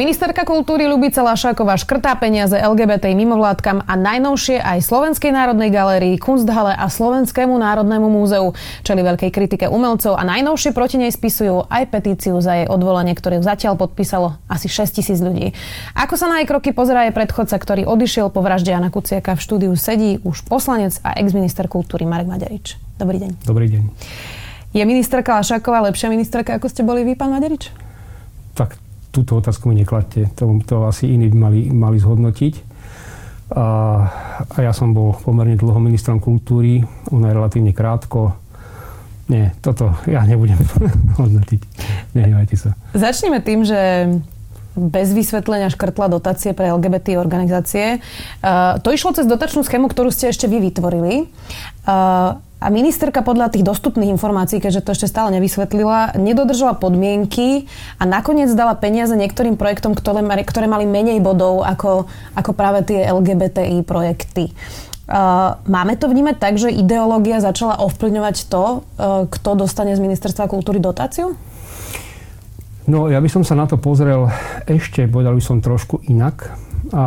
Ministerka kultúry Lubica Lašáková škrtá peniaze LGBT mimovládkam a najnovšie aj Slovenskej národnej galérii, Kunsthalle a Slovenskému národnému múzeu. Čeli veľkej kritike umelcov a najnovšie proti nej spisujú aj petíciu za jej odvolanie, ktorú zatiaľ podpísalo asi 6 tisíc ľudí. Ako sa na jej kroky pozerá jej predchodca, ktorý odišiel po vražde Jana Kuciaka v štúdiu sedí už poslanec a exminister kultúry Marek Maderič. Dobrý deň. Dobrý deň. Je ministerka Lašáková lepšia ministerka, ako ste boli vy, pán Maderič? Tak túto otázku mi nekladte. To, to asi iní by mali, mali zhodnotiť. A, a ja som bol pomerne dlho ministrom kultúry, ona je relatívne krátko. Nie, toto ja nebudem hodnotiť. Nehnevajte sa. Začneme tým, že bez vysvetlenia škrtla dotácie pre LGBT organizácie. Uh, to išlo cez dotačnú schému, ktorú ste ešte vy vytvorili. Uh, a ministerka podľa tých dostupných informácií, keďže to ešte stále nevysvetlila, nedodržala podmienky a nakoniec dala peniaze niektorým projektom, ktoré, ktoré mali menej bodov ako, ako práve tie LGBTI projekty. Uh, máme to vnímať tak, že ideológia začala ovplyvňovať to, uh, kto dostane z ministerstva kultúry dotáciu? No, ja by som sa na to pozrel ešte, povedal by som trošku inak. A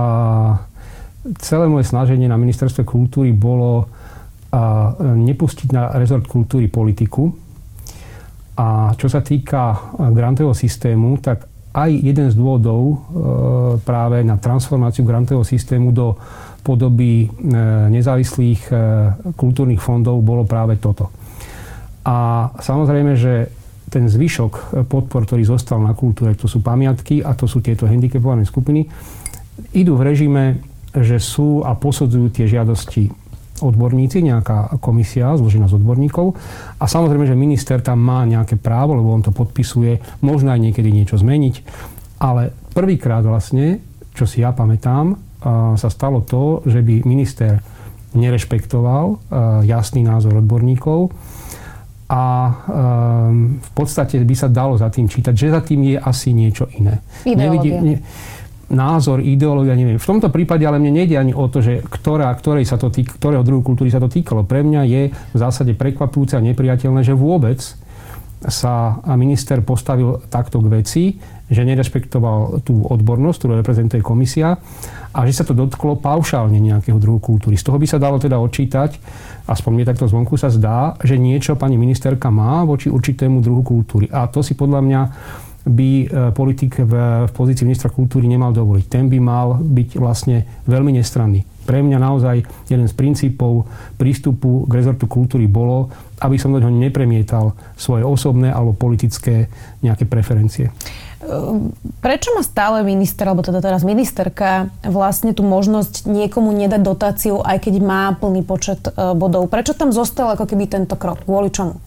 celé moje snaženie na ministerstve kultúry bolo a nepustiť na rezort kultúry politiku. A čo sa týka grantového systému, tak aj jeden z dôvodov e, práve na transformáciu grantového systému do podoby e, nezávislých e, kultúrnych fondov bolo práve toto. A samozrejme, že ten zvyšok podpor, ktorý zostal na kultúre, to sú pamiatky a to sú tieto handicapované skupiny, idú v režime, že sú a posudzujú tie žiadosti odborníci, nejaká komisia zložená z odborníkov. A samozrejme, že minister tam má nejaké právo, lebo on to podpisuje, možno aj niekedy niečo zmeniť. Ale prvýkrát vlastne, čo si ja pamätám, sa stalo to, že by minister nerešpektoval jasný názor odborníkov a v podstate by sa dalo za tým čítať, že za tým je asi niečo iné. Ideológia. Nevidí, ne, názor, ideológia, neviem. V tomto prípade ale mne nejde ani o to, že ktorá, ktorej sa to týk, ktorého druhu kultúry sa to týkalo. Pre mňa je v zásade prekvapujúce a nepriateľné, že vôbec sa minister postavil takto k veci, že nerešpektoval tú odbornosť, ktorú reprezentuje komisia a že sa to dotklo paušálne nejakého druhu kultúry. Z toho by sa dalo teda odčítať, aspoň mne takto zvonku sa zdá, že niečo pani ministerka má voči určitému druhu kultúry. A to si podľa mňa by e, politik v, v pozícii ministra kultúry nemal dovoliť. Ten by mal byť vlastne veľmi nestranný. Pre mňa naozaj jeden z princípov prístupu k rezortu kultúry bolo, aby som do neho nepremietal svoje osobné alebo politické nejaké preferencie. Ehm, prečo má stále minister, alebo teda teraz ministerka, vlastne tú možnosť niekomu nedať dotáciu, aj keď má plný počet e, bodov? Prečo tam zostal ako keby tento krok? Kvôli čomu?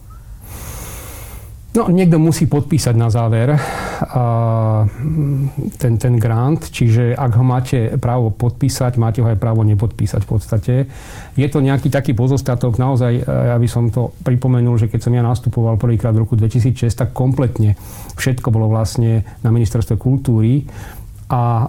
No, niekto musí podpísať na záver ten, ten grant, čiže ak ho máte právo podpísať, máte ho aj právo nepodpísať v podstate. Je to nejaký taký pozostatok, naozaj, e, ja by som to pripomenul, že keď som ja nastupoval prvýkrát v roku 2006, tak kompletne všetko bolo vlastne na ministerstve kultúry a e,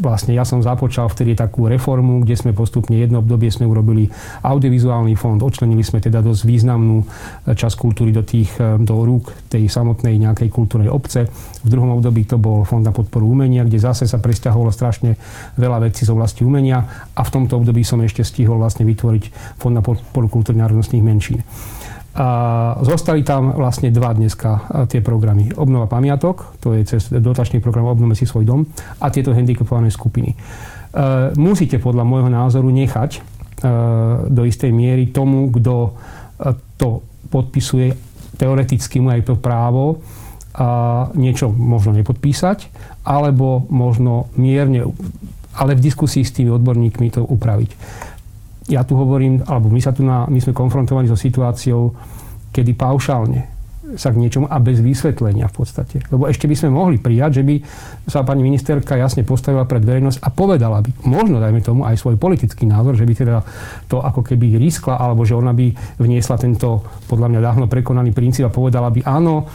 vlastne ja som započal vtedy takú reformu, kde sme postupne jedno obdobie sme urobili audiovizuálny fond, odčlenili sme teda dosť významnú e, časť kultúry do, tých, e, do rúk tej samotnej nejakej kultúrnej obce. V druhom období to bol fond na podporu umenia, kde zase sa presťahovalo strašne veľa vecí z oblasti umenia a v tomto období som ešte stihol vlastne vytvoriť fond na podporu kultúrnych národnostných menšín. A zostali tam vlastne dva dneska tie programy. Obnova pamiatok, to je cez dotačný program Obnome si svoj dom a tieto handicapované skupiny. E, musíte podľa môjho názoru nechať e, do istej miery tomu, kto e, to podpisuje, teoreticky mu aj to právo a niečo možno nepodpísať, alebo možno mierne, ale v diskusii s tými odborníkmi to upraviť ja tu hovorím, alebo my, sa tu na, my sme konfrontovaní so situáciou, kedy paušálne sa k niečomu a bez vysvetlenia v podstate. Lebo ešte by sme mohli prijať, že by sa pani ministerka jasne postavila pred verejnosť a povedala by, možno dajme tomu aj svoj politický názor, že by teda to ako keby riskla, alebo že ona by vniesla tento podľa mňa dávno prekonaný princíp a povedala by áno,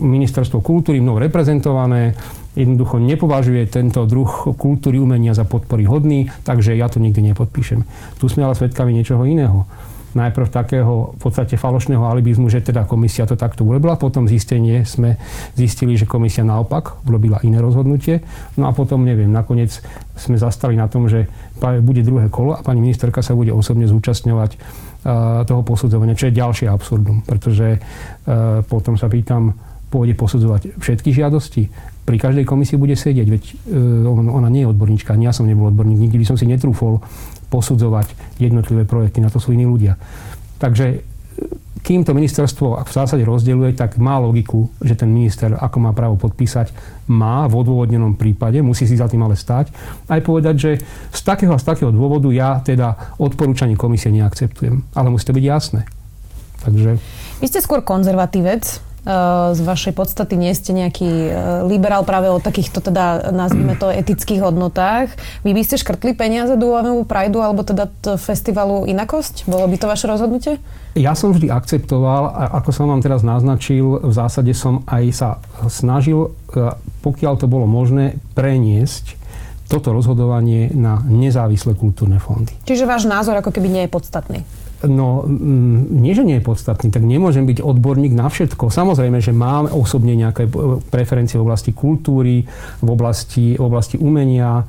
ministerstvo kultúry mnou reprezentované, jednoducho nepovažuje tento druh kultúry umenia za podpory hodný, takže ja to nikdy nepodpíšem. Tu sme ale svedkami niečoho iného najprv takého v podstate falošného alibizmu, že teda komisia to takto urobila, potom zistenie sme zistili, že komisia naopak urobila iné rozhodnutie. No a potom, neviem, nakoniec sme zastali na tom, že bude druhé kolo a pani ministerka sa bude osobne zúčastňovať toho posudzovania, čo je ďalšie absurdum, pretože e, potom sa pýtam, pôjde posudzovať všetky žiadosti, pri každej komisii bude sedieť, veď e, ona nie je odborníčka, ani ja som nebol odborník, nikdy by som si netrúfol posudzovať jednotlivé projekty, na to sú iní ľudia. Takže kým to ministerstvo v zásade rozdeľuje, tak má logiku, že ten minister, ako má právo podpísať, má v odôvodnenom prípade, musí si za tým ale stať, aj povedať, že z takého a z takého dôvodu ja teda odporúčanie komisie neakceptujem. Ale musí to byť jasné. Takže... Vy ste skôr konzervatívec, z vašej podstaty nie ste nejaký e, liberál práve o takýchto teda, nazvime to, etických hodnotách. Vy by ste škrtli peniaze do UAMU Prideu alebo teda festivalu Inakosť? Bolo by to vaše rozhodnutie? Ja som vždy akceptoval, a ako som vám teraz naznačil, v zásade som aj sa snažil, e, pokiaľ to bolo možné, preniesť toto rozhodovanie na nezávislé kultúrne fondy. Čiže váš názor ako keby nie je podstatný? No, mm, nie, že nie je podstatný, tak nemôžem byť odborník na všetko. Samozrejme, že mám osobne nejaké preferencie v oblasti kultúry, v oblasti, v oblasti umenia,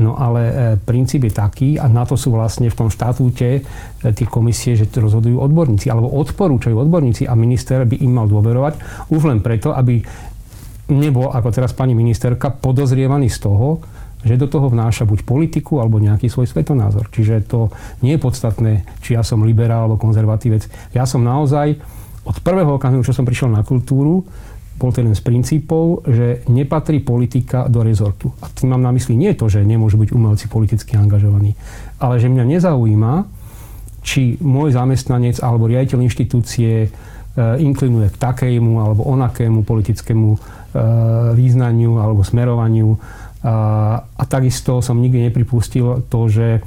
No ale e, princíp je taký, a na to sú vlastne v tom štatúte e, tie komisie, že rozhodujú odborníci, alebo odporúčajú odborníci a minister by im mal dôverovať už len preto, aby nebol, ako teraz pani ministerka, podozrievaný z toho, že do toho vnáša buď politiku alebo nejaký svoj svetonázor. Čiže to nie je podstatné, či ja som liberál alebo konzervatívec. Ja som naozaj od prvého okamihu, čo som prišiel na kultúru, bol jeden z princípov, že nepatrí politika do rezortu. A tým mám na mysli nie to, že nemôžu byť umelci politicky angažovaní, ale že mňa nezaujíma, či môj zamestnanec alebo riaditeľ inštitúcie e, inklinuje k takému alebo onakému politickému e, význaniu alebo smerovaniu a, a takisto som nikdy nepripustil to, že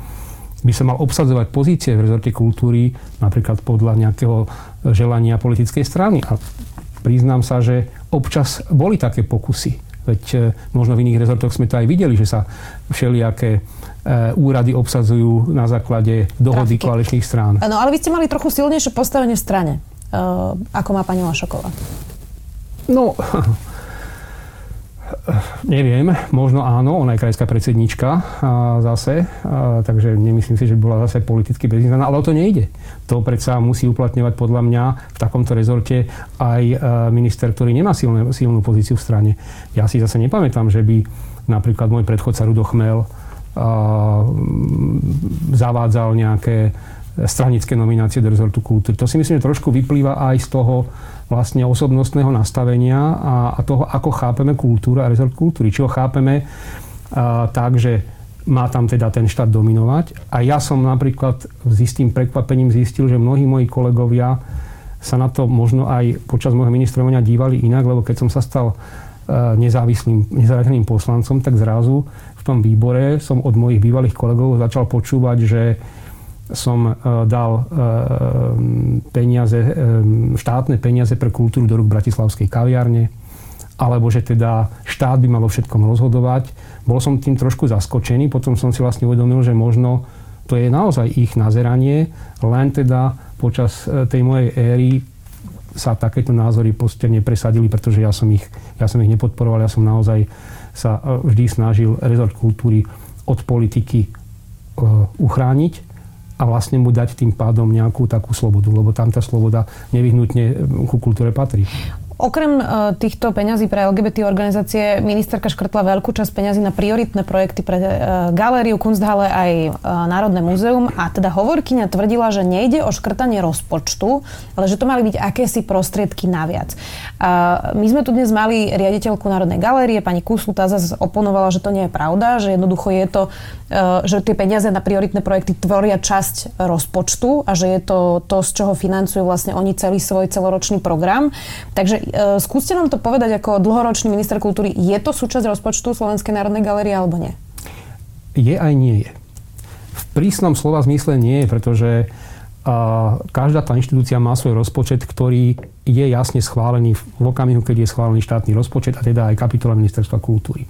by sa mal obsadzovať pozície v rezorte kultúry napríklad podľa nejakého želania politickej strany. A priznám sa, že občas boli také pokusy. Veď e, možno v iných rezortoch sme to aj videli, že sa všelijaké e, úrady obsadzujú na základe dohody Trafky. koaličných strán. No ale vy ste mali trochu silnejšie postavenie v strane, e, ako má pani Lašoková. No, Neviem, možno áno, ona je krajská predsednička zase, takže nemyslím si, že bola zase politicky bezvýznamná, ale o to nejde. To predsa musí uplatňovať podľa mňa v takomto rezorte aj minister, ktorý nemá silné, silnú pozíciu v strane. Ja si zase nepamätám, že by napríklad môj predchodca Rudo Chmel zavádzal nejaké stranické nominácie do rezortu kultúry. To si myslím, že trošku vyplýva aj z toho vlastne osobnostného nastavenia a, a toho, ako chápeme kultúru a rezort kultúry. Či ho chápeme a, tak, že má tam teda ten štát dominovať. A ja som napríklad s istým prekvapením zistil, že mnohí moji kolegovia sa na to možno aj počas môjho ministrovania dívali inak, lebo keď som sa stal nezávislým, nezávislým poslancom, tak zrazu v tom výbore som od mojich bývalých kolegov začal počúvať, že som e, dal e, peniaze, e, štátne peniaze pre kultúru do rúk Bratislavskej kaviárne, alebo že teda štát by mal o všetkom rozhodovať. Bol som tým trošku zaskočený, potom som si vlastne uvedomil, že možno to je naozaj ich nazeranie, len teda počas tej mojej éry sa takéto názory proste nepresadili, pretože ja som ich, ja som ich nepodporoval, ja som naozaj sa vždy snažil rezort kultúry od politiky uchrániť a vlastne mu dať tým pádom nejakú takú slobodu, lebo tam tá sloboda nevyhnutne ku kultúre patrí. Okrem uh, týchto peňazí pre LGBT organizácie ministerka škrtla veľkú časť peňazí na prioritné projekty pre uh, galériu, Kunsthalle aj uh, Národné múzeum a teda hovorkyňa tvrdila, že nejde o škrtanie rozpočtu, ale že to mali byť akési prostriedky naviac. My sme tu dnes mali riaditeľku Národnej galérie, pani Kuslu, tá zase oponovala, že to nie je pravda, že jednoducho je to, že tie peniaze na prioritné projekty tvoria časť rozpočtu a že je to to, z čoho financujú vlastne oni celý svoj celoročný program. Takže E, skúste nám to povedať ako dlhoročný minister kultúry. Je to súčasť rozpočtu Slovenskej národnej galerie alebo nie? Je aj nie je. V prísnom slova zmysle nie je, pretože každá tá inštitúcia má svoj rozpočet, ktorý je jasne schválený v okamihu, keď je schválený štátny rozpočet a teda aj kapitola Ministerstva kultúry.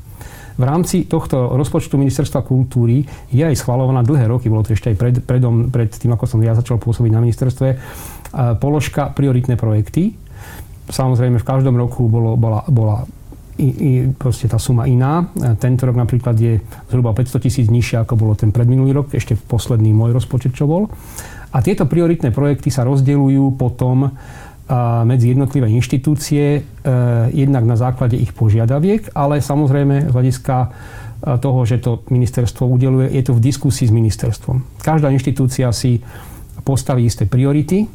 V rámci tohto rozpočtu Ministerstva kultúry je aj schvalovaná dlhé roky, bolo to ešte aj pred, predom, pred tým, ako som ja začal pôsobiť na ministerstve, položka prioritné projekty. Samozrejme, v každom roku bolo, bola, bola i, i, proste tá suma iná. Tento rok napríklad je zhruba 500 tisíc nižšia, ako bolo ten predminulý rok, ešte posledný môj rozpočet, čo bol. A tieto prioritné projekty sa rozdeľujú potom medzi jednotlivé inštitúcie, e, jednak na základe ich požiadaviek, ale samozrejme z hľadiska e, toho, že to ministerstvo udeluje, je to v diskusii s ministerstvom. Každá inštitúcia si postaví isté priority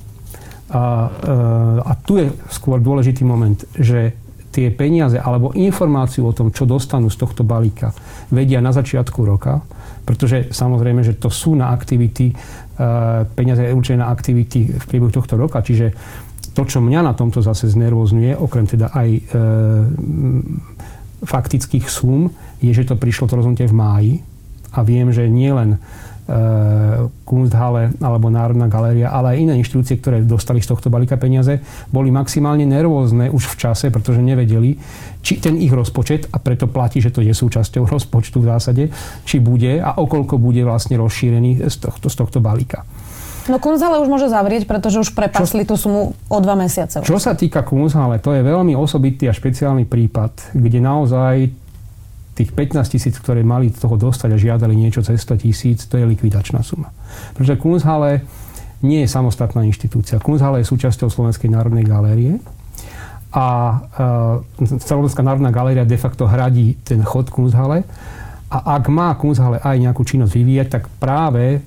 a, e, a tu je skôr dôležitý moment, že tie peniaze alebo informáciu o tom, čo dostanú z tohto balíka, vedia na začiatku roka, pretože samozrejme, že to sú na aktivity, peniaze určené na aktivity v priebehu tohto roka, čiže to, čo mňa na tomto zase znervozňuje, okrem teda aj e, faktických súm, je, že to prišlo to rozhodnutie v máji. A viem, že nie len e, Kunsthalle alebo Národná galéria, ale aj iné inštitúcie, ktoré dostali z tohto balíka peniaze, boli maximálne nervózne už v čase, pretože nevedeli, či ten ich rozpočet, a preto platí, že to je súčasťou rozpočtu v zásade, či bude a okolko bude vlastne rozšírený z tohto, z tohto balíka. No Kunzhale už môže zavrieť, pretože už prepasli tú sumu o dva mesiace. Čo sa týka Kunzhale, to je veľmi osobitý a špeciálny prípad, kde naozaj tých 15 tisíc, ktoré mali toho dostať a žiadali niečo cez 100 tisíc, to je likvidačná suma. Pretože Kunzhale nie je samostatná inštitúcia. Kunzhale je súčasťou Slovenskej národnej galérie a e, Slovenská národná galéria de facto hradí ten chod Kunzhale a ak má Kunzhale aj nejakú činnosť vyvíjať, tak práve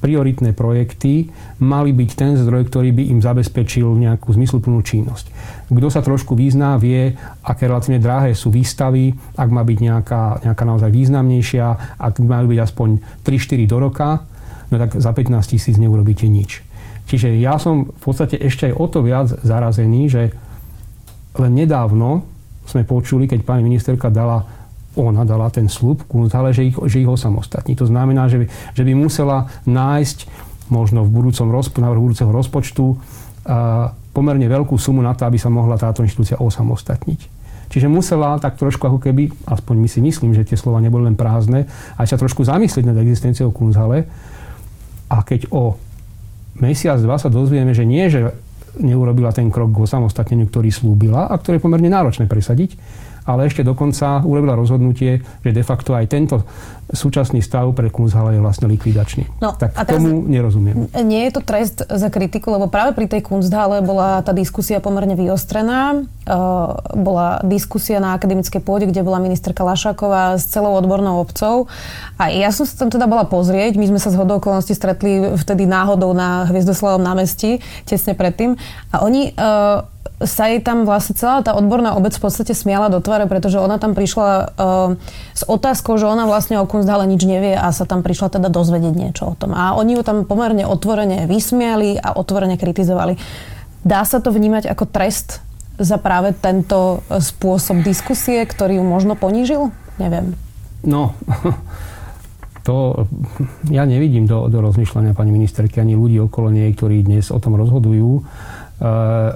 prioritné projekty mali byť ten zdroj, ktorý by im zabezpečil nejakú zmysluplnú činnosť. Kto sa trošku význá, vie, aké relatívne drahé sú výstavy, ak má byť nejaká, nejaká naozaj významnejšia, ak majú byť aspoň 3-4 do roka, no tak za 15 tisíc neurobíte nič. Čiže ja som v podstate ešte aj o to viac zarazený, že len nedávno sme počuli, keď pani ministerka dala ona dala ten slub Kunsthalle, že ich, že ich osamostatní. To znamená, že by, že by musela nájsť možno v budúcom rozpo, návrhu budúceho rozpočtu a, pomerne veľkú sumu na to, aby sa mohla táto inštitúcia osamostatniť. Čiže musela tak trošku ako keby, aspoň my si myslím, že tie slova neboli len prázdne, aj sa trošku zamyslieť nad existenciou Kunzhale. A keď o mesiac, dva sa dozvieme, že nie, že neurobila ten krok k osamostatneniu, ktorý slúbila a ktoré je pomerne náročné presadiť, ale ešte dokonca urobila rozhodnutie, že de facto aj tento súčasný stav pre Kunzhala je vlastne likvidačný. No, tak a tomu nerozumiem. Nie je to trest za kritiku, lebo práve pri tej Kunsthalle bola tá diskusia pomerne vyostrená. Bola diskusia na akademickej pôde, kde bola ministerka Lašáková s celou odbornou obcov. A ja som sa tam teda bola pozrieť. My sme sa z hodou okolností stretli vtedy náhodou na Hviezdoslavom námestí, tesne predtým. A oni sa jej tam vlastne celá tá odborná obec v podstate smiala do tváre, pretože ona tam prišla uh, s otázkou, že ona vlastne o Kunsthalle nič nevie a sa tam prišla teda dozvedieť niečo o tom. A oni ju tam pomerne otvorene vysmiali a otvorene kritizovali. Dá sa to vnímať ako trest za práve tento spôsob diskusie, ktorý ju možno ponížil? Neviem. No, to ja nevidím do, do rozmýšľania pani ministerky ani ľudí okolo nej, ktorí dnes o tom rozhodujú. Uh,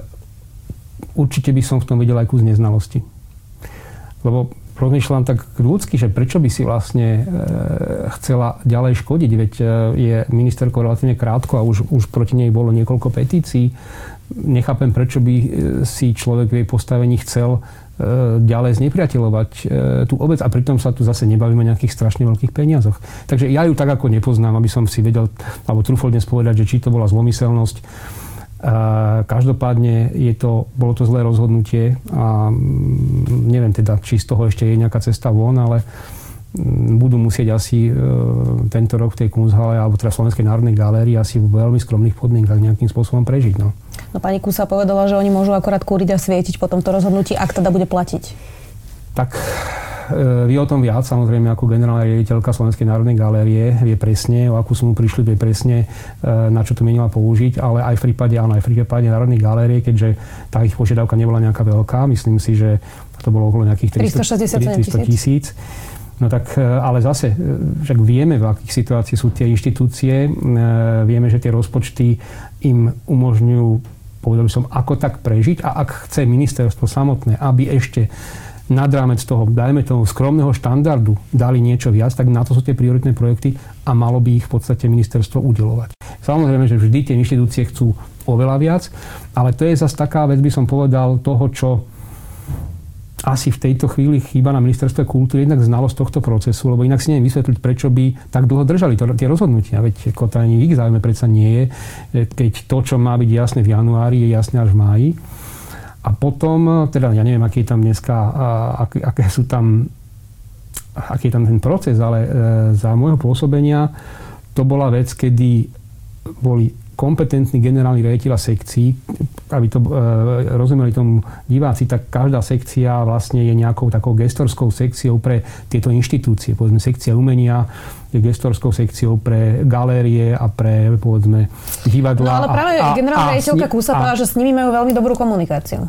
určite by som v tom videl aj kus neznalosti. Lebo rozmýšľam tak ľudsky, že prečo by si vlastne e, chcela ďalej škodiť, veď e, je ministerko relatívne krátko a už, už proti nej bolo niekoľko petícií. Nechápem, prečo by e, si človek v jej postavení chcel ďalej znepriateľovať tú obec a pritom sa tu zase nebavíme o nejakých strašne veľkých peniazoch. Takže ja ju tak ako nepoznám, aby som si vedel, alebo trúfol dnes povedať, že či to bola zlomyselnosť, Každopádne je to, bolo to zlé rozhodnutie a mm, neviem teda, či z toho ešte je nejaká cesta von, ale mm, budú musieť asi e, tento rok v tej Kunzhale alebo teda Slovenskej národnej galérii asi v veľmi skromných podmienkach nejakým spôsobom prežiť. No. no pani Kusa povedala, že oni môžu akorát kúriť a svietiť po tomto rozhodnutí, ak teda bude platiť. Tak E, vie o tom viac, samozrejme, ako generálna riaditeľka Slovenskej národnej galérie, vie presne, o akú sumu prišli, vie presne, e, na čo to mienila použiť, ale aj v prípade, áno, aj v prípade Národnej galérie, keďže tá ich požiadavka nebola nejaká veľká, myslím si, že to bolo okolo nejakých 300, 360 tisíc. No tak, ale zase, však vieme, v akých situáciách sú tie inštitúcie, vieme, že tie rozpočty im umožňujú, povedal by som, ako tak prežiť. A ak chce ministerstvo samotné, aby ešte nad rámec toho, dajme tomu skromného štandardu, dali niečo viac, tak na to sú tie prioritné projekty a malo by ich v podstate ministerstvo udelovať. Samozrejme, že vždy tie inštitúcie chcú oveľa viac, ale to je zase taká vec, by som povedal, toho, čo asi v tejto chvíli chýba na ministerstve kultúry jednak znalosť tohto procesu, lebo inak si neviem vysvetliť, prečo by tak dlho držali to, tie rozhodnutia. Veď ako to ani ich záujme predsa nie je, keď to, čo má byť jasné v januári, je jasné až v máji. A potom, teda ja neviem, aký je tam dneska, aké, aké sú tam, aký je tam ten proces, ale e, za môjho pôsobenia to bola vec, kedy boli kompetentní generálni riaditeľa sekcií, aby to e, rozumeli tomu diváci, tak každá sekcia vlastne je nejakou takou gestorskou sekciou pre tieto inštitúcie. Povedzme, sekcia umenia gestorskou sekciou pre galérie a pre, povedzme, divadla. No ale práve generálna riaditeľka Kúsa povedala, že s nimi majú veľmi dobrú komunikáciu.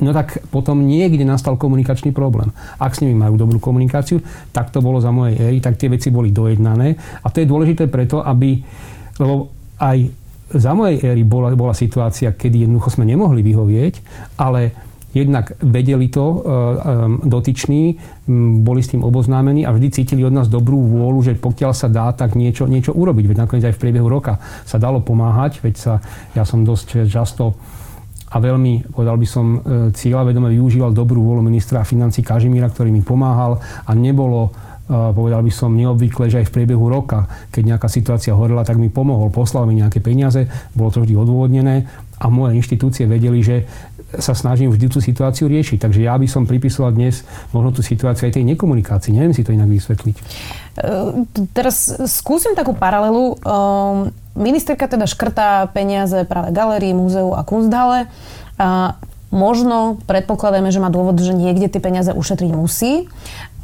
No tak potom niekde nastal komunikačný problém. Ak s nimi majú dobrú komunikáciu, tak to bolo za mojej éry, tak tie veci boli dojednané. A to je dôležité preto, aby, lebo aj za mojej éry bola, bola situácia, kedy jednoducho sme nemohli vyhovieť, ale jednak vedeli to e, e, dotyční, boli s tým oboznámení a vždy cítili od nás dobrú vôľu, že pokiaľ sa dá, tak niečo, niečo urobiť. Veď nakoniec aj v priebehu roka sa dalo pomáhať, veď sa, ja som dosť často a veľmi, povedal by som, e, cieľavedome využíval dobrú vôľu ministra financí Kažimíra, ktorý mi pomáhal a nebolo povedal by som neobvykle, že aj v priebehu roka, keď nejaká situácia horela, tak mi pomohol, poslal mi nejaké peniaze, bolo to vždy odôvodnené a moje inštitúcie vedeli, že sa snažím vždy tú situáciu riešiť. Takže ja by som pripisoval dnes možno tú situáciu aj tej nekomunikácii. Neviem si to inak vysvetliť. E, teraz skúsim takú paralelu. Ehm, ministerka teda škrtá peniaze práve galerii, múzeu a kunsthalle. Možno predpokladajme, že má dôvod, že niekde tie peniaze ušetriť musí.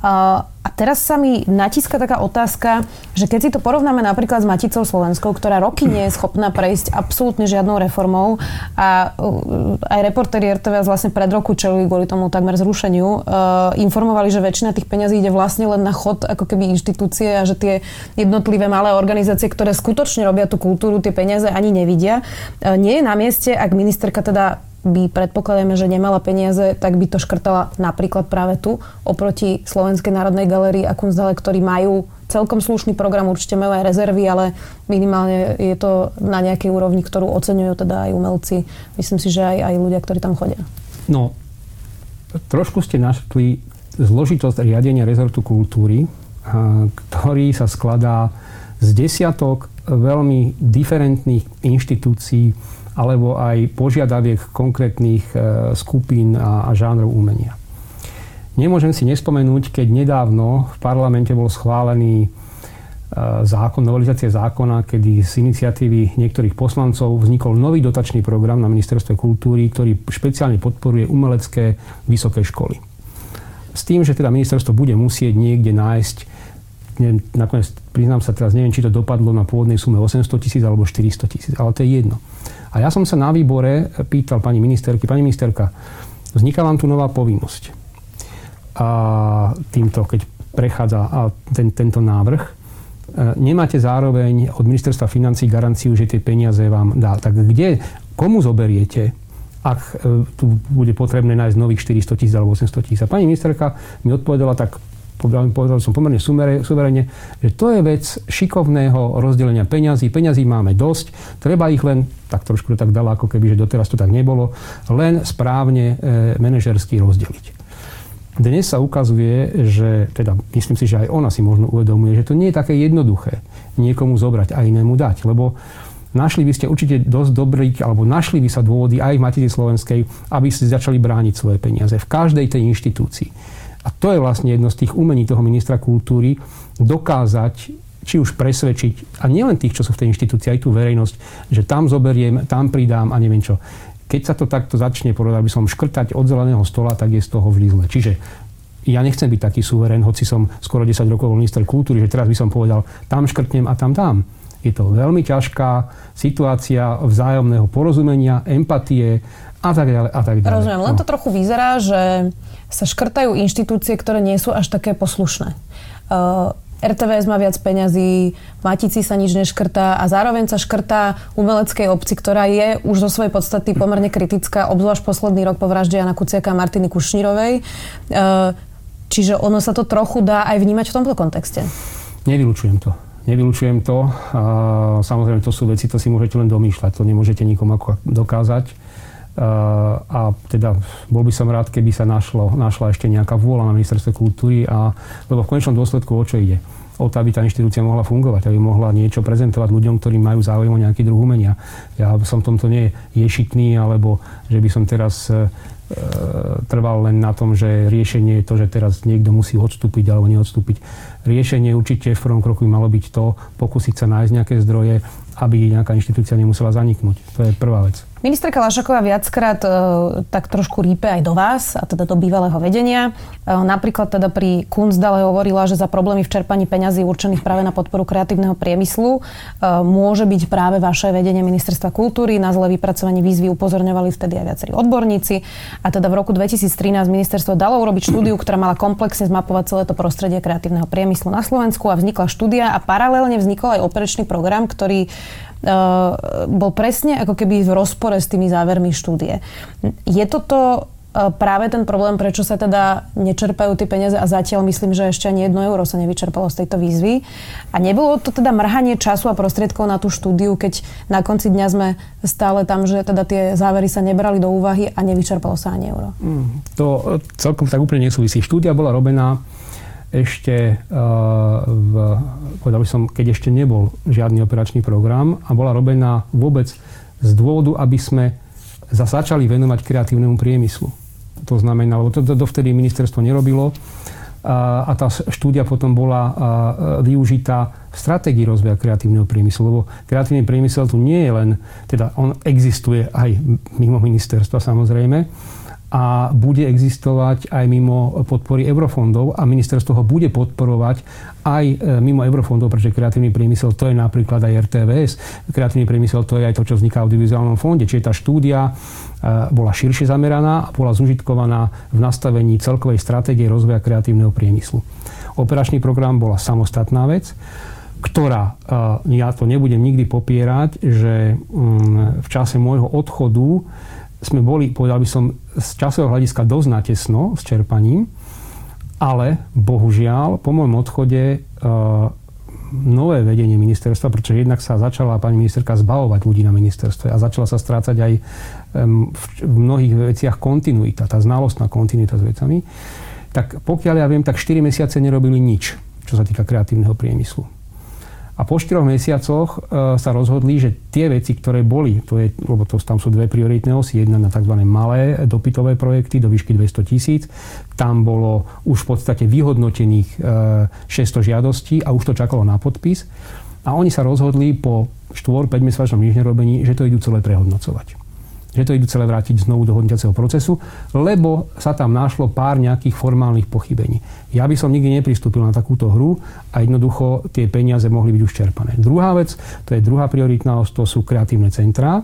A teraz sa mi natíska taká otázka, že keď si to porovnáme napríklad s Maticou Slovenskou, ktorá roky nie je schopná prejsť absolútne žiadnou reformou a uh, aj reportéri RTV vlastne pred roku čelili kvôli tomu takmer zrušeniu, uh, informovali, že väčšina tých peňazí ide vlastne len na chod ako keby inštitúcie a že tie jednotlivé malé organizácie, ktoré skutočne robia tú kultúru, tie peniaze ani nevidia. Uh, nie je na mieste, ak ministerka teda by predpokladáme, že nemala peniaze, tak by to škrtala napríklad práve tu oproti Slovenskej národnej galerii a Kunsthalle, ktorí majú celkom slušný program, určite majú aj rezervy, ale minimálne je to na nejakej úrovni, ktorú oceňujú teda aj umelci. Myslím si, že aj, aj ľudia, ktorí tam chodia. No, trošku ste našli zložitosť riadenia rezortu kultúry, ktorý sa skladá z desiatok veľmi diferentných inštitúcií, alebo aj požiadaviek konkrétnych e, skupín a, a žánrov umenia. Nemôžem si nespomenúť, keď nedávno v parlamente bol schválený e, zákon, novelizácia zákona, kedy z iniciatívy niektorých poslancov vznikol nový dotačný program na ministerstve kultúry, ktorý špeciálne podporuje umelecké vysoké školy. S tým, že teda ministerstvo bude musieť niekde nájsť neviem, nakoniec priznám sa teraz, neviem, či to dopadlo na pôvodnej sume 800 tisíc alebo 400 tisíc, ale to je jedno. A ja som sa na výbore pýtal pani ministerky, pani ministerka, vzniká vám tu nová povinnosť. A týmto, keď prechádza ten, tento návrh, e, nemáte zároveň od ministerstva financí garanciu, že tie peniaze vám dá. Tak kde, komu zoberiete, ak e, tu bude potrebné nájsť nových 400 tisíc alebo 800 tisíc. A pani ministerka mi odpovedala tak povedal, povedal som pomerne suverene, že to je vec šikovného rozdelenia peňazí. Peňazí máme dosť, treba ich len, tak trošku tak dala, ako keby, že doteraz to tak nebolo, len správne e, manažersky rozdeliť. Dnes sa ukazuje, že, teda myslím si, že aj ona si možno uvedomuje, že to nie je také jednoduché niekomu zobrať a inému dať, lebo našli by ste určite dosť dobrých, alebo našli by sa dôvody aj v Matici Slovenskej, aby ste začali brániť svoje peniaze v každej tej inštitúcii. A to je vlastne jedno z tých umení toho ministra kultúry, dokázať či už presvedčiť, a nielen tých, čo sú v tej inštitúcii, aj tú verejnosť, že tam zoberiem, tam pridám a neviem čo. Keď sa to takto začne, povedal by som, škrtať od zeleného stola, tak je z toho vždy zle. Čiže ja nechcem byť taký suverén, hoci som skoro 10 rokov minister kultúry, že teraz by som povedal, tam škrtnem a tam dám. Je to veľmi ťažká situácia vzájomného porozumenia, empatie a tak ďalej, a tak ďalej. Rozumiem, len to no. trochu vyzerá, že sa škrtajú inštitúcie, ktoré nie sú až také poslušné. Uh, RTVS má viac peňazí, Matici sa nič neškrtá a zároveň sa škrtá umeleckej obci, ktorá je už zo svojej podstaty pomerne kritická, obzvlášť posledný rok po vražde Jana Kuciaka a Martiny Kušnírovej. Uh, čiže ono sa to trochu dá aj vnímať v tomto kontexte. Nevylučujem to. Nevylučujem to. A samozrejme, to sú veci, to si môžete len domýšľať. To nemôžete nikomu ako dokázať. A teda bol by som rád, keby sa našlo, našla ešte nejaká vôľa na ministerstve kultúry, a, lebo v konečnom dôsledku o čo ide? o to, aby tá inštitúcia mohla fungovať, aby mohla niečo prezentovať ľuďom, ktorí majú záujem o nejaký druh umenia. Ja som v tomto nie ješitný, alebo že by som teraz trval len na tom, že riešenie je to, že teraz niekto musí odstúpiť alebo neodstúpiť. Riešenie určite v prvom kroku by malo byť to, pokúsiť sa nájsť nejaké zdroje, aby nejaká inštitúcia nemusela zaniknúť. To je prvá vec. Ministerka Lašaková viackrát e, tak trošku rípe aj do vás, a teda do bývalého vedenia. E, napríklad teda pri Kunstdale hovorila, že za problémy v čerpaní peňazí určených práve na podporu kreatívneho priemyslu e, môže byť práve vaše vedenie Ministerstva kultúry. Na zle vypracovanie výzvy upozorňovali vtedy aj viacerí odborníci. A teda v roku 2013 ministerstvo dalo urobiť štúdiu, ktorá mala komplexne zmapovať celé to prostredie kreatívneho priemyslu na Slovensku a vznikla štúdia a paralelne vznikol aj operačný program, ktorý bol presne ako keby v rozpore s tými závermi štúdie. Je toto eh, práve ten problém, prečo sa teda nečerpajú tie peniaze a zatiaľ myslím, že ešte ani jedno euro sa nevyčerpalo z tejto výzvy. A nebolo to teda mrhanie času a prostriedkov na tú štúdiu, keď na konci dňa sme stále tam, že teda tie závery sa nebrali do úvahy a nevyčerpalo sa ani euro. Mm, to celkom tak úplne nesúvisí. Štúdia bola robená ešte eh, v, povedal by som, keď ešte nebol žiadny operačný program a bola robená vôbec z dôvodu, aby sme začali venovať kreatívnemu priemyslu. To znamená, lebo to, dovtedy ministerstvo nerobilo a, a tá štúdia potom bola a, využitá v stratégii rozvoja kreatívneho priemyslu, lebo kreatívny priemysel tu nie je len, teda on existuje aj mimo ministerstva samozrejme, a bude existovať aj mimo podpory eurofondov a ministerstvo ho bude podporovať aj e, mimo eurofondov, pretože kreatívny priemysel to je napríklad aj RTVS, kreatívny priemysel to je aj to, čo vzniká v audiovizuálnom fonde, čiže tá štúdia e, bola širšie zameraná a bola zužitkovaná v nastavení celkovej stratégie rozvoja kreatívneho priemyslu. Operačný program bola samostatná vec, ktorá, e, ja to nebudem nikdy popierať, že mm, v čase môjho odchodu sme boli, povedal by som, z časového hľadiska dosť natesno s čerpaním, ale bohužiaľ po môjom odchode uh, nové vedenie ministerstva, pretože jednak sa začala pani ministerka zbavovať ľudí na ministerstve a začala sa strácať aj v mnohých veciach kontinuita, tá znalostná kontinuita s vecami, tak pokiaľ ja viem, tak 4 mesiace nerobili nič, čo sa týka kreatívneho priemyslu. A po 4 mesiacoch e, sa rozhodli, že tie veci, ktoré boli, to je, lebo to, tam sú dve prioritné osy, jedna na tzv. malé dopytové projekty do výšky 200 tisíc, tam bolo už v podstate vyhodnotených 600 e, žiadostí a už to čakalo na podpis. A oni sa rozhodli po 4-5 mesačnom nič nerobení, že to idú celé prehodnocovať že to idú celé vrátiť znovu do hodnotiaceho procesu, lebo sa tam našlo pár nejakých formálnych pochybení. Ja by som nikdy nepristúpil na takúto hru a jednoducho tie peniaze mohli byť už čerpané. Druhá vec, to je druhá prioritná os, to sú kreatívne centrá,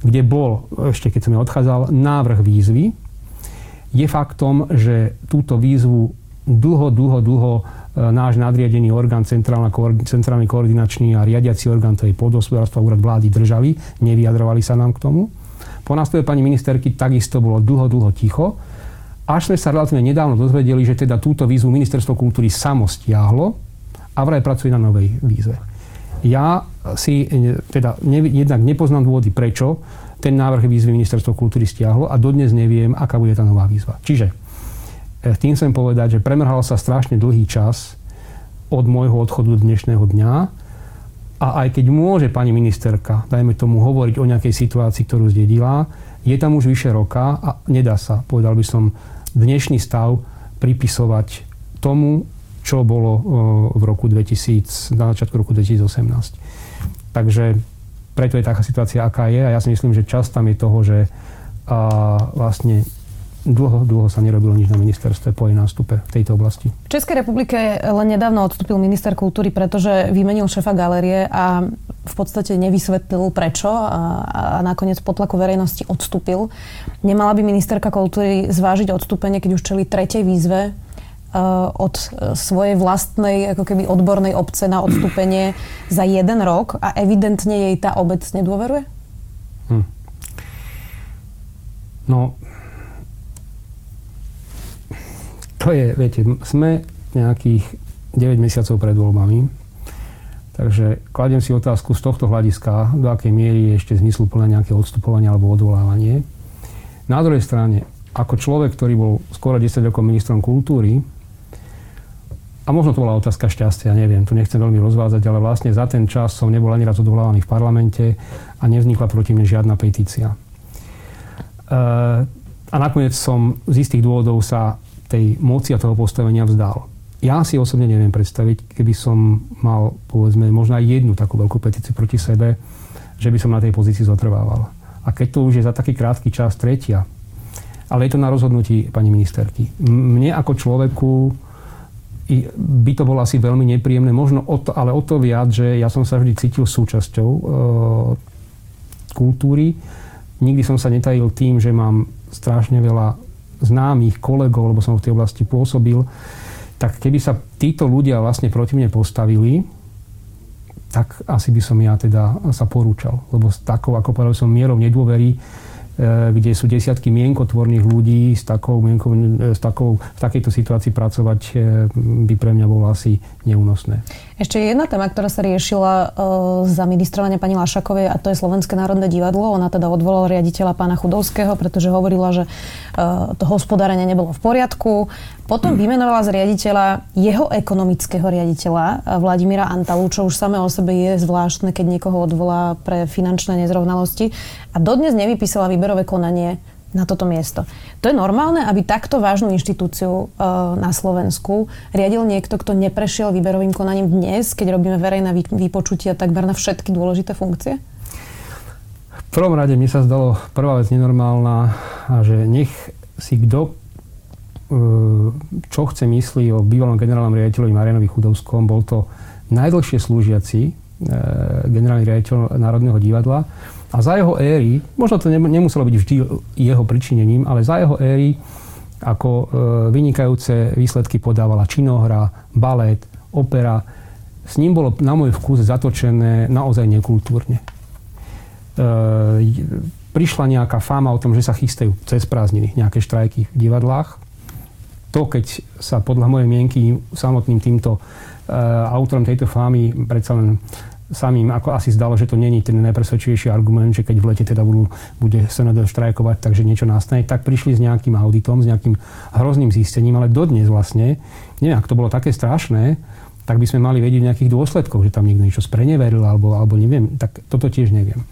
kde bol, ešte keď som ja odchádzal, návrh výzvy. Je faktom, že túto výzvu dlho, dlho, dlho e, náš nadriadený orgán, centrálny koordinačný a riadiaci orgán, to je podhospodárstva úrad vlády, držali, nevyjadrovali sa nám k tomu. Po nástupe pani ministerky takisto bolo dlho, dlho ticho. Až sme sa relatívne nedávno dozvedeli, že teda túto výzvu ministerstvo kultúry samo stiahlo a vraj pracuje na novej výzve. Ja si teda ne, jednak nepoznám dôvody, prečo ten návrh výzvy ministerstvo kultúry stiahlo a dodnes neviem, aká bude tá nová výzva. Čiže e, tým chcem povedať, že premrhal sa strašne dlhý čas od môjho odchodu do dnešného dňa a aj keď môže pani ministerka, dajme tomu, hovoriť o nejakej situácii, ktorú zdedila, je tam už vyše roka a nedá sa, povedal by som, dnešný stav pripisovať tomu, čo bolo e, v roku 2000, na začiatku roku 2018. Takže preto je taká situácia, aká je a ja si myslím, že čas tam je toho, že a vlastne dlho, dlho sa nerobilo nič na ministerstve po jej nástupe v tejto oblasti. V Českej republike len nedávno odstúpil minister kultúry, pretože vymenil šefa galerie a v podstate nevysvetlil prečo a, a nakoniec po tlaku verejnosti odstúpil. Nemala by ministerka kultúry zvážiť odstúpenie, keď už čeli tretej výzve uh, od svojej vlastnej ako keby odbornej obce na odstúpenie za jeden rok a evidentne jej tá obec nedôveruje? Hm. No, to je, viete, sme nejakých 9 mesiacov pred voľbami Takže kladiem si otázku z tohto hľadiska, do akej miery je ešte zmysluplné nejaké odstupovanie alebo odvolávanie. Na druhej strane, ako človek, ktorý bol skoro 10 rokov ministrom kultúry, a možno to bola otázka šťastia, neviem, tu nechcem veľmi rozvázať, ale vlastne za ten čas som nebol ani raz odvolávaný v parlamente a nevznikla proti mne žiadna petícia. E, a nakoniec som z istých dôvodov sa tej moci a toho postavenia vzdal ja si osobne neviem predstaviť, keby som mal, povedzme, možno aj jednu takú veľkú petíciu proti sebe, že by som na tej pozícii zotrvával. A keď to už je za taký krátky čas tretia, ale je to na rozhodnutí pani ministerky. Mne ako človeku by to bolo asi veľmi nepríjemné, možno o to, ale o to viac, že ja som sa vždy cítil súčasťou e, kultúry. Nikdy som sa netajil tým, že mám strašne veľa známych kolegov, lebo som v tej oblasti pôsobil tak keby sa títo ľudia vlastne proti mne postavili, tak asi by som ja teda sa porúčal. Lebo s takou, ako povedal som, mierou nedôvery E, kde sú desiatky mienkotvorných ľudí s takou, mienko, e, s takou, v takejto situácii pracovať e, by pre mňa bolo asi neúnosné. Ešte jedna téma, ktorá sa riešila uh, za ministrovanie pani Lašakovej a to je Slovenské národné divadlo. Ona teda odvolala riaditeľa pána Chudovského, pretože hovorila, že uh, to hospodárenie nebolo v poriadku. Potom vymenovala z riaditeľa jeho ekonomického riaditeľa Vladimíra Antalu, čo už samé o sebe je zvláštne, keď niekoho odvolá pre finančné nezrovnalosti. A dodnes nevypísala výberové konanie na toto miesto. To je normálne, aby takto vážnu inštitúciu e, na Slovensku riadil niekto, kto neprešiel výberovým konaním dnes, keď robíme verejné vypočutia takmer na všetky dôležité funkcie? V prvom rade mi sa zdalo prvá vec nenormálna, že nech si kto E, čo chce myslí o bývalom generálnom riaditeľovi Marianovi Chudovskom. Bol to najdlhšie slúžiaci e, generálny riaditeľ Národného divadla. A za jeho éry, možno to nemuselo byť vždy jeho pričinením, ale za jeho éry ako e, vynikajúce výsledky podávala činohra, balet, opera. S ním bolo na môj vkus zatočené naozaj nekultúrne. Prišla nejaká fáma o tom, že sa chystajú cez prázdniny nejaké štrajky v divadlách to, keď sa podľa mojej mienky samotným týmto uh, autorom tejto fámy predsa len samým ako asi zdalo, že to není ten najpresvedčivejší argument, že keď v lete teda budú, bude SND štrajkovať, takže niečo nastane, tak prišli s nejakým auditom, s nejakým hrozným zistením, ale dodnes vlastne, neviem, ak to bolo také strašné, tak by sme mali vedieť nejakých dôsledkov, že tam niekto niečo spreneveril, alebo, alebo neviem, tak toto tiež neviem.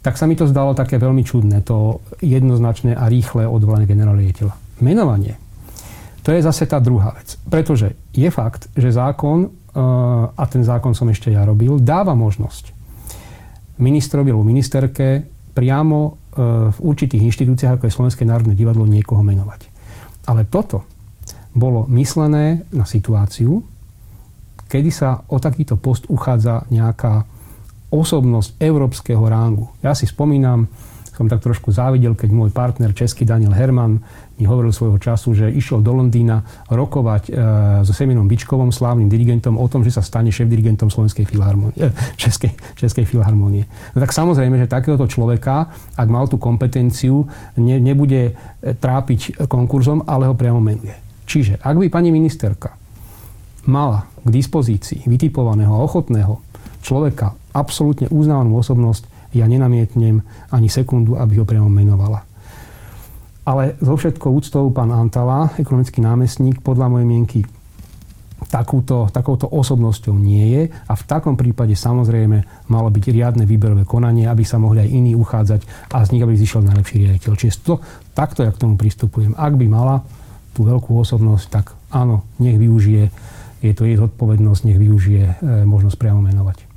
Tak sa mi to zdalo také veľmi čudné, to jednoznačné a rýchle odvolanie generálneho Menovanie to je zase tá druhá vec. Pretože je fakt, že zákon, a ten zákon som ešte ja robil, dáva možnosť ministrovi alebo ministerke priamo eh, v určitých inštitúciách, ako je Slovenské národné divadlo, niekoho menovať. Ale toto bolo myslené na situáciu, kedy sa o takýto post uchádza nejaká osobnosť európskeho rángu. Ja si spomínam, som tak trošku závidel, keď môj partner český Daniel Herman mi hovoril svojho času, že išiel do Londýna rokovať e, so Seminom Bičkovom, slávnym dirigentom, o tom, že sa stane šéf-dirigentom Slovenskej filharmonie, e, Českej, Českej filharmonie. No tak samozrejme, že takéhoto človeka, ak mal tú kompetenciu, ne, nebude e, trápiť konkurzom, ale ho priamo menuje. Čiže ak by pani ministerka mala k dispozícii vytipovaného a ochotného človeka, absolútne uznávanú osobnosť, ja nenamietnem ani sekundu, aby ho priamo menovala. Ale zo všetkou úctou pán Antala, ekonomický námestník, podľa mojej mienky takúto, takouto osobnosťou nie je a v takom prípade samozrejme malo byť riadne výberové konanie, aby sa mohli aj iní uchádzať a z nich aby zišiel najlepší riaditeľ. Čiže to, takto ja k tomu pristupujem. Ak by mala tú veľkú osobnosť, tak áno, nech využije, je to jej zodpovednosť, nech využije e, možnosť priamo menovať.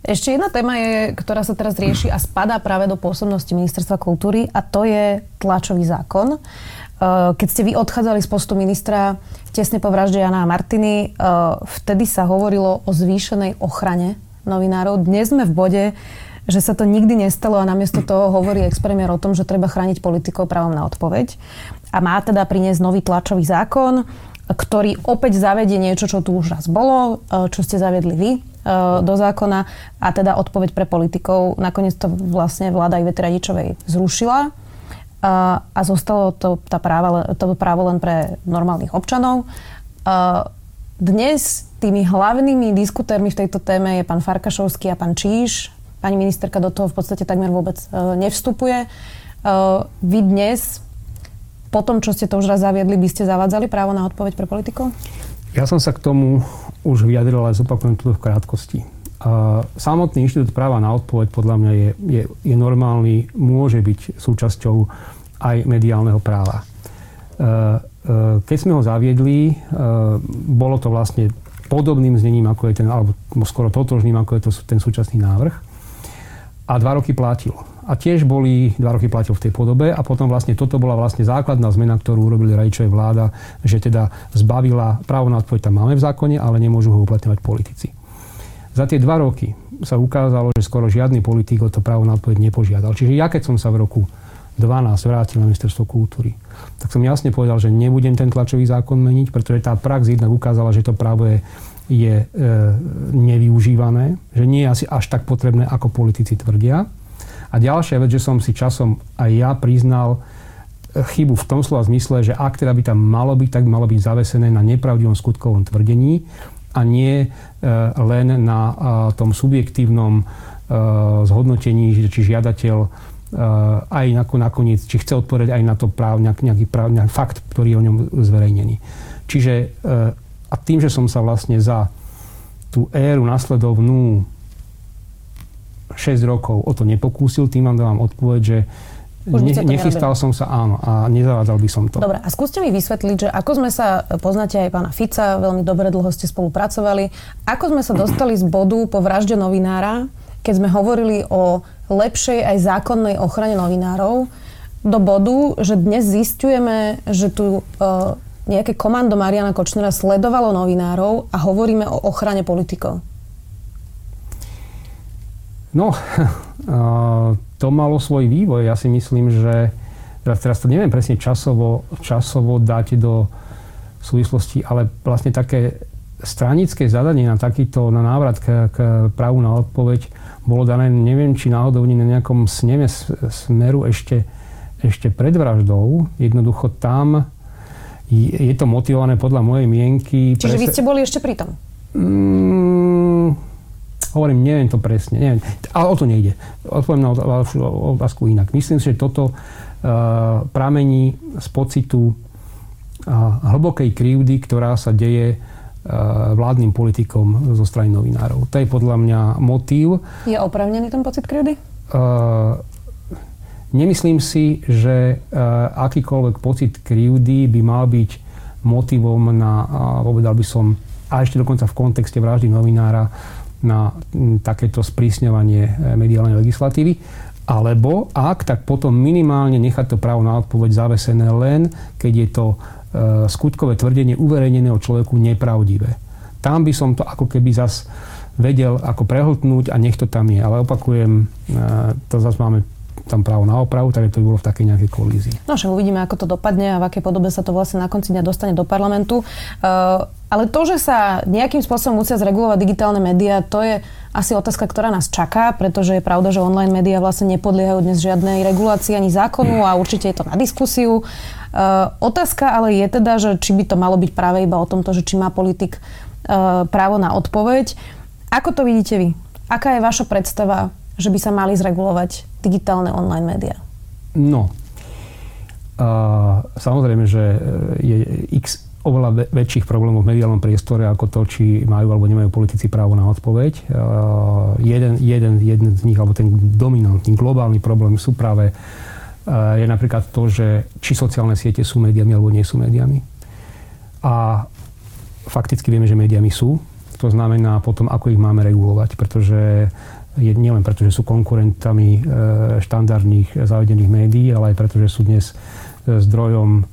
Ešte jedna téma je, ktorá sa teraz rieši a spadá práve do pôsobnosti Ministerstva kultúry a to je tlačový zákon. Uh, keď ste vy odchádzali z postu ministra tesne po vražde Jana a Martiny, uh, vtedy sa hovorilo o zvýšenej ochrane novinárov. Dnes sme v bode, že sa to nikdy nestalo a namiesto toho hovorí expremier o tom, že treba chrániť politikov právom na odpoveď. A má teda priniesť nový tlačový zákon, ktorý opäť zavedie niečo, čo tu už raz bolo, e, čo ste zaviedli vy e, do zákona a teda odpoveď pre politikov. Nakoniec to vlastne vláda Ivety Radičovej zrušila e, a zostalo to, tá práva, to právo len pre normálnych občanov. Dnes tými hlavnými diskutérmi v tejto téme je pán Farkašovský a pán Číš. Pani ministerka do toho v podstate takmer vôbec nevstupuje. Vy dnes po tom, čo ste to už raz zaviedli, by ste zavádzali právo na odpoveď pre politikov? Ja som sa k tomu už vyjadril, ale zopakujem to v krátkosti. Samotný inštitút práva na odpoveď podľa mňa je, je, je normálny, môže byť súčasťou aj mediálneho práva. E, e, keď sme ho zaviedli, e, bolo to vlastne podobným znením, ako je ten, alebo skoro totožným, ako je to ten súčasný návrh. A dva roky platil a tiež boli, dva roky platil v tej podobe a potom vlastne toto bola vlastne základná zmena, ktorú urobili Rajčovej vláda, že teda zbavila právo na odpoveď tam máme v zákone, ale nemôžu ho uplatňovať politici. Za tie dva roky sa ukázalo, že skoro žiadny politik o to právo na odpoveď nepožiadal. Čiže ja keď som sa v roku 12 vrátil na ministerstvo kultúry, tak som jasne povedal, že nebudem ten tlačový zákon meniť, pretože tá prax jednak ukázala, že to právo je, je e, nevyužívané, že nie je asi až tak potrebné, ako politici tvrdia. A ďalšia vec, že som si časom aj ja priznal eh, chybu v tom slova zmysle, že ak teda by tam malo byť, tak malo byť zavesené na nepravdivom skutkovom tvrdení a nie e, len na e, tom subjektívnom e, zhodnotení, či žiadateľ e, aj nakoniec, či chce odpovedať aj na to práv, nejaký, práv, nejaký fakt, ktorý je o ňom zverejnený. Čiže e, a tým, že som sa vlastne za tú éru nasledovnú 6 rokov o to nepokúsil, tým vám dávam odpoveď, že ne, nechystal som sa, áno, a nezavádzal by som to. Dobre, a skúste mi vysvetliť, že ako sme sa, poznáte aj pána Fica, veľmi dobre dlho ste spolupracovali, ako sme sa dostali z bodu po vražde novinára, keď sme hovorili o lepšej aj zákonnej ochrane novinárov, do bodu, že dnes zistujeme, že tu uh, nejaké komando Mariana Kočnera sledovalo novinárov a hovoríme o ochrane politikov. No, to malo svoj vývoj. Ja si myslím, že teraz, teraz to neviem presne časovo, časovo dať do súvislosti, ale vlastne také stranické zadanie na takýto, na návrat k, k právu na odpoveď bolo dané, neviem, či náhodou na nejakom sneme smeru ešte, ešte pred vraždou. Jednoducho tam je to motivované podľa mojej mienky. Čiže prese... vy ste boli ešte pri tom? Mm, Hovorím, neviem to presne, neviem. Ale o to nejde. Odpoviem na otázku inak. Myslím si, že toto uh, pramení z pocitu uh, hlbokej krivdy, ktorá sa deje uh, vládnym politikom zo strany novinárov. To je podľa mňa motív. Je opravnený ten pocit krivdy? Uh, nemyslím si, že uh, akýkoľvek pocit krivdy by mal byť motivom na, uh, povedal by som, a ešte dokonca v kontexte vraždy novinára, na takéto sprísňovanie e, mediálnej legislatívy. Alebo ak, tak potom minimálne nechať to právo na odpoveď zavesené len, keď je to e, skutkové tvrdenie uverejneného človeku nepravdivé. Tam by som to ako keby zas vedel ako prehltnúť a nech to tam je. Ale opakujem, e, to zase máme tam právo na opravu, tak to by bolo v takej nejakej kolízii. No však uvidíme, ako to dopadne a v akej podobe sa to vlastne na konci dňa dostane do parlamentu. Uh, ale to, že sa nejakým spôsobom musia zregulovať digitálne médiá, to je asi otázka, ktorá nás čaká, pretože je pravda, že online médiá vlastne nepodliehajú dnes žiadnej regulácii ani zákonu a určite je to na diskusiu. Uh, otázka ale je teda, že či by to malo byť práve iba o tomto, že či má politik uh, právo na odpoveď. Ako to vidíte vy? Aká je vaša predstava že by sa mali zregulovať digitálne online médiá? No, uh, samozrejme, že je x oveľa väčších problémov v mediálnom priestore ako to, či majú alebo nemajú politici právo na odpoveď. Uh, jeden, jeden, jeden z nich, alebo ten dominantný, globálny problém sú práve uh, je napríklad to, že či sociálne siete sú médiami alebo nie sú médiami. A fakticky vieme, že médiami sú. To znamená potom, ako ich máme regulovať, pretože je nielen preto, že sú konkurentami e, štandardných zavedených médií, ale aj preto, že sú dnes e, zdrojom e,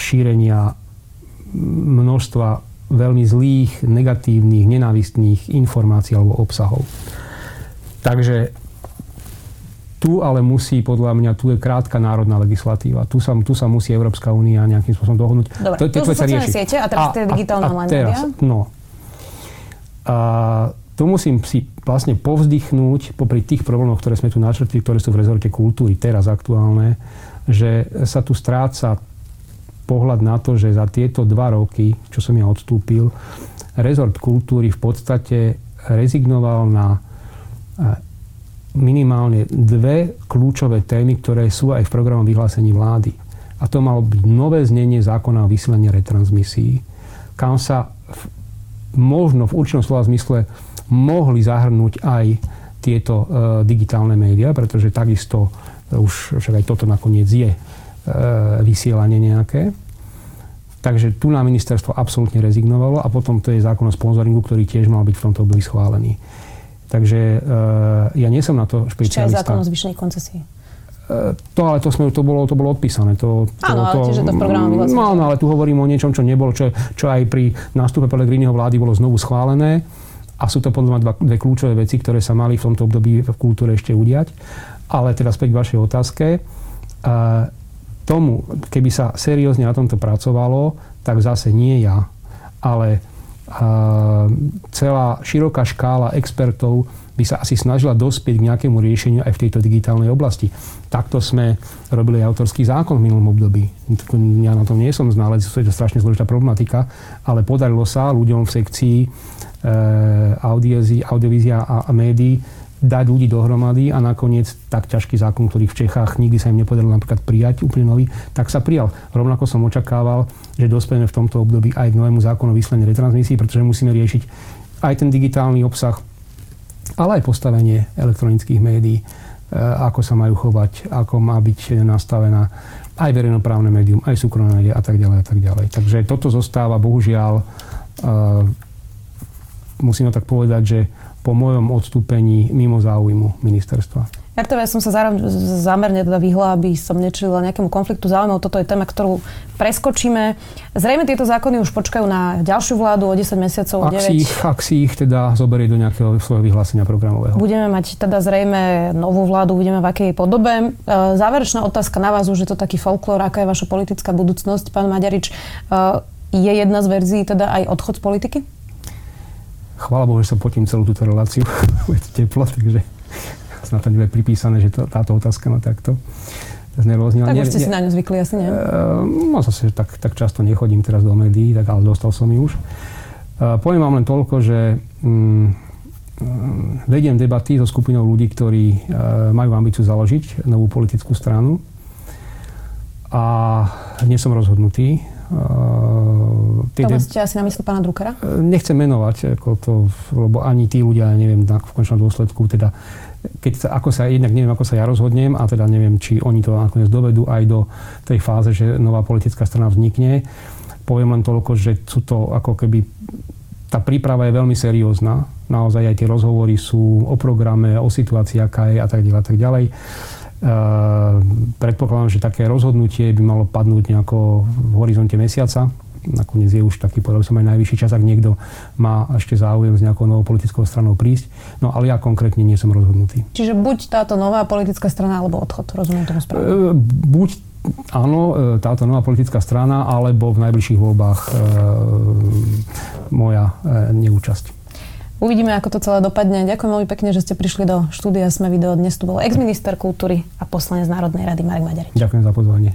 šírenia množstva veľmi zlých, negatívnych, nenávistných informácií alebo obsahov. Takže tu ale musí, podľa mňa, tu je krátka národná legislatíva. Tu sa, tu sa musí Európska únia nejakým spôsobom dohodnúť. Dobre, to, to sú sociálne siete a teraz tie digitálne a, a teraz, No. A tu musím si vlastne povzdychnúť popri tých problémoch, ktoré sme tu načrtli, ktoré sú v rezorte kultúry teraz aktuálne, že sa tu stráca pohľad na to, že za tieto dva roky, čo som ja odstúpil, rezort kultúry v podstate rezignoval na minimálne dve kľúčové témy, ktoré sú aj v programom vyhlásení vlády. A to malo byť nové znenie zákona o vysielanie retransmisií, kam sa možno v určitom slova zmysle mohli zahrnúť aj tieto e, digitálne médiá, pretože takisto už však aj toto nakoniec je e, vysielanie nejaké. Takže tu na ministerstvo absolútne rezignovalo a potom to je zákon o sponzoringu, ktorý tiež mal byť v tomto období schválený. Takže ja nie som na to špecialista. Ešte aj zákon o zvyšnej koncesii. Uh, to, ale to, sme, to, bolo, to bolo odpísané. To, to, áno, ale tiež je to v programe No, no, ale tu hovorím o niečom, čo nebolo, čo, čo aj pri nástupe Pelegriniho vlády bolo znovu schválené. A sú to podľa mňa dva, dve kľúčové veci, ktoré sa mali v tomto období v kultúre ešte udiať. Ale teda späť k vašej otázke. Uh, tomu, keby sa seriózne na tomto pracovalo, tak zase nie ja, ale celá široká škála expertov by sa asi snažila dospieť k nejakému riešeniu aj v tejto digitálnej oblasti. Takto sme robili autorský zákon v minulom období. Ja na tom nie som znalec, to je to strašne zložitá problematika, ale podarilo sa ľuďom v sekcii e, audiovízia a, a médií dať ľudí dohromady a nakoniec tak ťažký zákon, ktorý v Čechách nikdy sa im nepodarilo napríklad prijať úplne nový, tak sa prijal. Rovnako som očakával, že dospejeme v tomto období aj k novému zákonu o vyslení retransmisí, pretože musíme riešiť aj ten digitálny obsah, ale aj postavenie elektronických médií, e, ako sa majú chovať, ako má byť nastavená aj verejnoprávne médium, aj súkromné médium a tak ďalej a tak ďalej. Takže toto zostáva bohužiaľ, uh, musíme tak povedať, že po mojom odstúpení mimo záujmu ministerstva. Ja som sa zámerne teda vyhla, aby som nečelila nejakému konfliktu záujmov. Toto je téma, ktorú preskočíme. Zrejme tieto zákony už počkajú na ďalšiu vládu o 10 mesiacov, o 9. Ak si ich, ak si ich teda zoberie do nejakého svojho vyhlásenia programového. Budeme mať teda zrejme novú vládu, budeme v akej podobe. E, záverečná otázka na vás, už je to taký folklór, aká je vaša politická budúcnosť, pán Maďarič. E, je jedna z verzií teda aj odchod z politiky? Chvála Bohu, že sa potím celú túto reláciu. je to teplo, takže snad to je pripísané, že to, táto otázka ma takto znervoznila. Tak už ste si na ňu zvykli asi, nie? Uh, no zase tak, tak často nechodím teraz do médií, tak ale dostal som ju už. Uh, poviem vám len toľko, že um, vediem debaty so skupinou ľudí, ktorí majú ambíciu založiť novú politickú stranu a nie som rozhodnutý. Uh, to ste asi na mysli pána Druckera? Nechcem menovať, ako to, lebo ani tí ľudia, neviem, v končnom dôsledku, teda keď sa, ako sa, jednak neviem, ako sa ja rozhodnem a teda neviem, či oni to nakoniec dovedú aj do tej fáze, že nová politická strana vznikne. Poviem len toľko, že sú to ako keby tá príprava je veľmi seriózna. Naozaj aj tie rozhovory sú o programe, o situácii, aká je a tak ďalej a tak ďalej. Ehm, predpokladám, že také rozhodnutie by malo padnúť nejako v horizonte mesiaca. Nakoniec je už taký, povedal som aj najvyšší čas, ak niekto má ešte záujem s nejakou novou politickou stranou prísť. No ale ja konkrétne nie som rozhodnutý. Čiže buď táto nová politická strana, alebo odchod, rozumiem tomu správne? Ehm, buď áno, e, táto nová politická strana, alebo v najbližších voľbách e, moja e, neúčasť. Uvidíme, ako to celé dopadne. Ďakujem veľmi pekne, že ste prišli do štúdia Sme video. Dnes tu bol ex-minister kultúry a poslanec Národnej rady Marek Maďarič. Ďakujem za pozvanie.